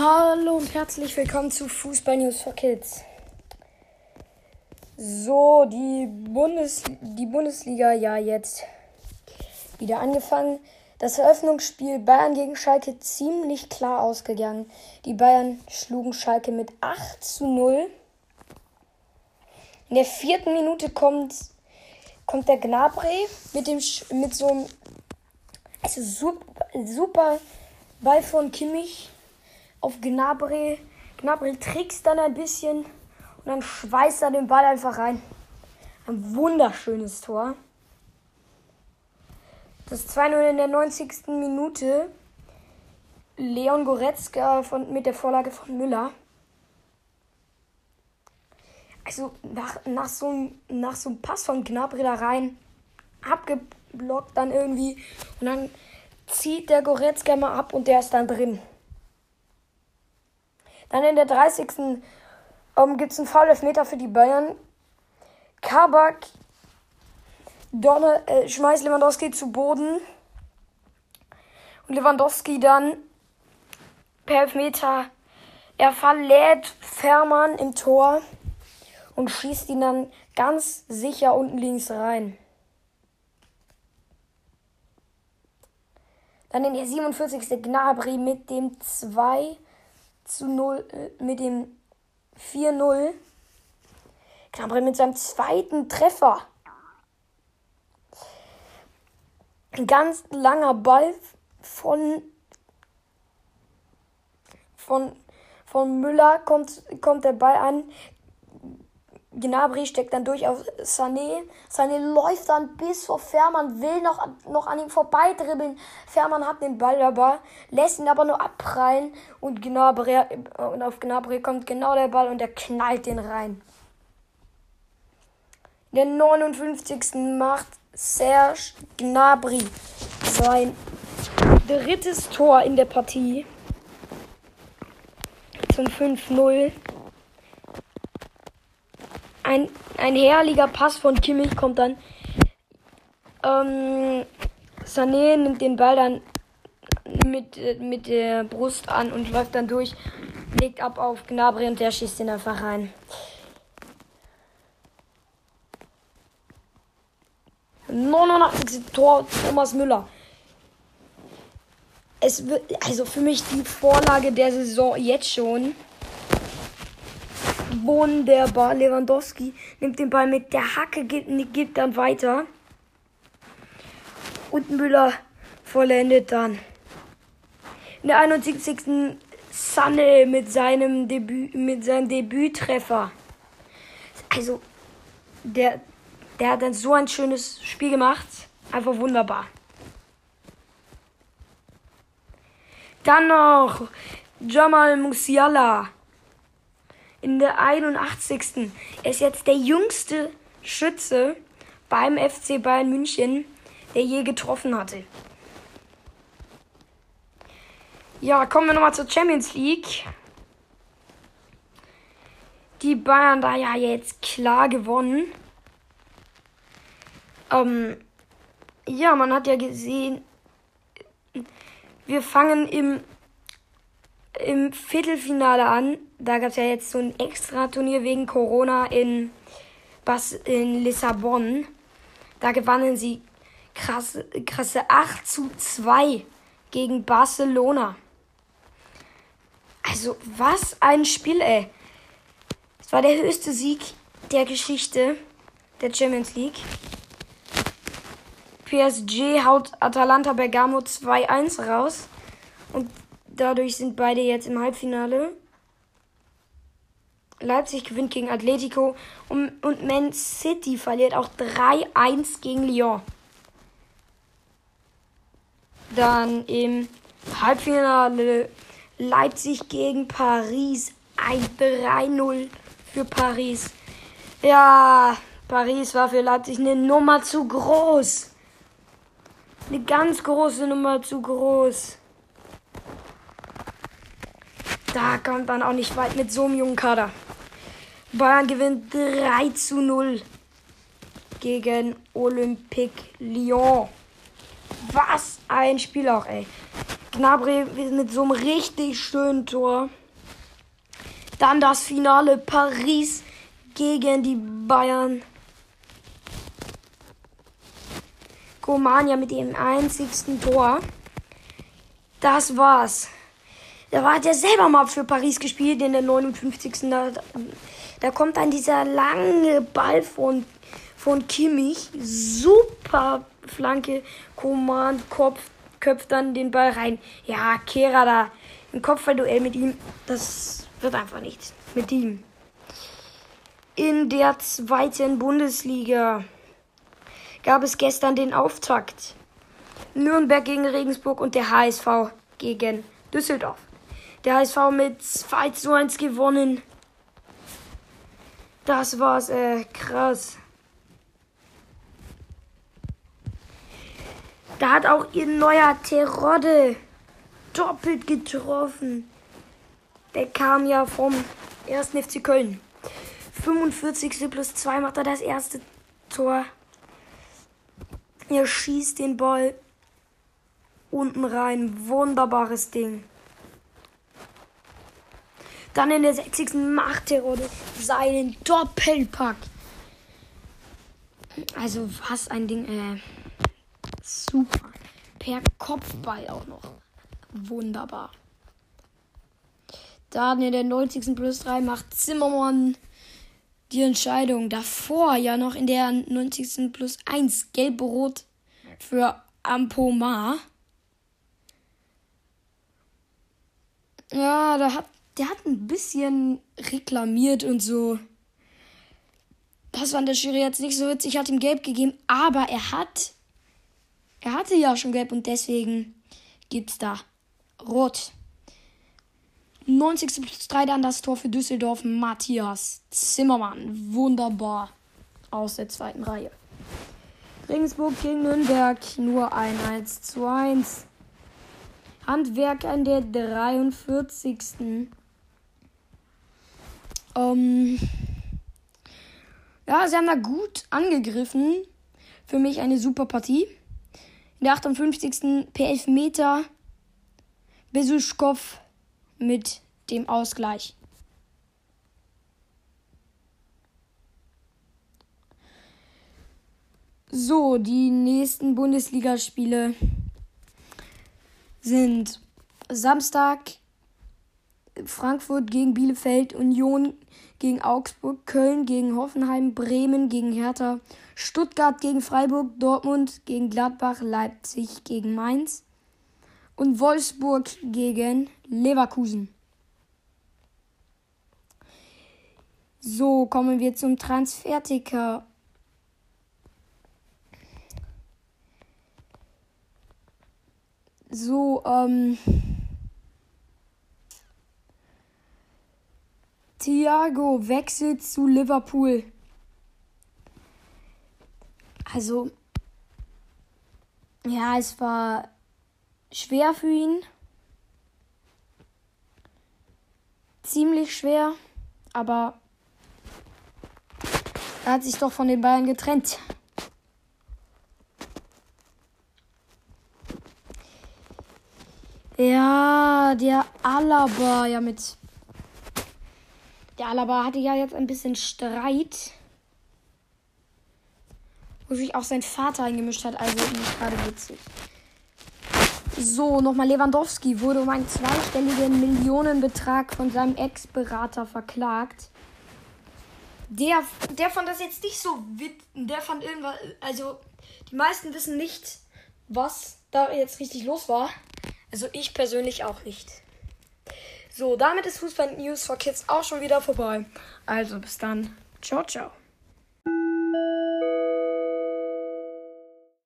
Hallo und herzlich willkommen zu Fußball News for Kids. So, die, Bundes die Bundesliga ja jetzt wieder angefangen. Das Eröffnungsspiel Bayern gegen Schalke ziemlich klar ausgegangen. Die Bayern schlugen Schalke mit 8 zu 0. In der vierten Minute kommt, kommt der Gnabry mit, dem, mit so einem also super, super Ball von Kimmich auf Gnabry. Gnabry trickst dann ein bisschen und dann schweißt er den Ball einfach rein. Ein wunderschönes Tor. Das 2-0 in der 90. Minute. Leon Goretzka von, mit der Vorlage von Müller. Also nach, nach, so, nach so einem Pass von Gnabry da rein, abgeblockt dann irgendwie. Und dann zieht der Goretzka mal ab und der ist dann drin. Dann in der 30. Ähm, gibt es einen Foul-Elfmeter für die Bayern. Kabak Donner, äh, schmeißt Lewandowski zu Boden. Und Lewandowski dann per Elfmeter. Er verlädt Fährmann im Tor und schießt ihn dann ganz sicher unten links rein. Dann in der 47. Gnabry mit dem 2 zu 0, äh, mit dem 4-0. Gnabry mit seinem zweiten Treffer. Ein ganz langer Ball von, von, von Müller kommt, kommt der Ball an. Gnabry steckt dann durch auf Sané. Sané läuft dann bis vor Fährmann, will noch, noch an ihm vorbeidribbeln. Fährmann hat den Ball dabei, lässt ihn aber nur abprallen und, Gnabry, und auf Gnabry kommt genau der Ball und er knallt den rein. In der 59. macht Serge Gnabry sein drittes Tor in der Partie zum 5-0 ein, ein herrlicher Pass von Kimmich kommt dann. Ähm, Sané nimmt den Ball dann mit, mit der Brust an und läuft dann durch, legt ab auf Gnabry und der schießt ihn einfach rein. Tor Thomas Müller. Es wird also für mich die Vorlage der Saison jetzt schon. Wunderbar. Lewandowski nimmt den Ball mit der Hacke, gibt, gibt dann weiter. Und Müller vollendet dann. In der 71. Sanne mit seinem Debüt, mit seinem Debüttreffer. Also, der, der hat dann so ein schönes Spiel gemacht. Einfach wunderbar. Dann noch Jamal Musiala in der 81. Er ist jetzt der jüngste Schütze beim FC Bayern München, der je getroffen hatte. Ja, kommen wir nochmal zur Champions League. Die Bayern da ja jetzt klar gewonnen. Ähm, ja, man hat ja gesehen, wir fangen im im Viertelfinale an. Da gab es ja jetzt so ein extra Turnier wegen Corona in, Bas in Lissabon. Da gewannen sie krasse, krasse 8 zu 2 gegen Barcelona. Also, was ein Spiel, ey. Es war der höchste Sieg der Geschichte der Champions League. PSG haut Atalanta Bergamo 2-1 raus. Und Dadurch sind beide jetzt im Halbfinale. Leipzig gewinnt gegen Atletico und, und Man City verliert auch 3-1 gegen Lyon. Dann im Halbfinale Leipzig gegen Paris. Ein 3-0 für Paris. Ja, Paris war für Leipzig eine Nummer zu groß. Eine ganz große Nummer zu groß. Da kommt man auch nicht weit mit so einem jungen Kader. Bayern gewinnt 3 zu 0 gegen Olympique Lyon. Was ein Spiel auch, ey. Gnabry mit so einem richtig schönen Tor. Dann das Finale Paris gegen die Bayern. Komania mit dem einzigsten Tor. Das war's. Da war der selber mal für Paris gespielt in der 59. Da, da kommt dann dieser lange Ball von, von Kimmich. Super Flanke. Command, Kopf, köpft dann den Ball rein. Ja, Kehrer da. Ein Kopfballduell mit ihm. Das wird einfach nichts. Mit ihm. In der zweiten Bundesliga gab es gestern den Auftakt. Nürnberg gegen Regensburg und der HSV gegen Düsseldorf. Der HSV mit 2 zu 1 gewonnen. Das war's, äh, krass. Da hat auch ihr neuer Terodde doppelt getroffen. Der kam ja vom 1. FC Köln. 45. plus 2 macht er das erste Tor. Er schießt den Ball unten rein. Wunderbares Ding. Dann in der 60. macht Terodde seinen Doppelpack. Also was ein Ding. Äh, super. Per Kopfball auch noch. Wunderbar. Dann in der 90. plus 3 macht Zimmermann die Entscheidung. Davor ja noch in der 90. plus 1 gelb-rot für Ampomar. Ja, da hat, der hat ein bisschen reklamiert und so. Das fand der Schiri jetzt nicht so witzig, hat ihm gelb gegeben, aber er hat. Er hatte ja schon gelb und deswegen gibt's da rot. 90. plus 3 dann das Tor für Düsseldorf. Matthias Zimmermann. Wunderbar. Aus der zweiten Reihe. Regensburg gegen Nürnberg. Nur ein 1 zu 1. Handwerk an der 43. Ähm, ja, sie haben da gut angegriffen. Für mich eine super Partie. In der 58. per Elfmeter. Besuschkow mit dem Ausgleich. So, die nächsten Bundesligaspiele sind Samstag Frankfurt gegen Bielefeld, Union gegen Augsburg, Köln gegen Hoffenheim, Bremen gegen Hertha, Stuttgart gegen Freiburg, Dortmund gegen Gladbach, Leipzig gegen Mainz und Wolfsburg gegen Leverkusen. So, kommen wir zum Transferticker. So, ähm. Thiago wechselt zu Liverpool. Also, ja, es war schwer für ihn. Ziemlich schwer, aber er hat sich doch von den Bayern getrennt. Ja, der Alaba, ja mit. Der Alaba hatte ja jetzt ein bisschen Streit. Wo sich auch sein Vater eingemischt hat, also nicht gerade witzig. So, nochmal Lewandowski wurde um einen zweistelligen Millionenbetrag von seinem Ex-Berater verklagt. Der, der fand das jetzt nicht so wit. Der fand irgendwas. Also, die meisten wissen nicht, was da jetzt richtig los war. Also, ich persönlich auch nicht. So, damit ist Fußball News for Kids auch schon wieder vorbei. Also bis dann. Ciao, ciao.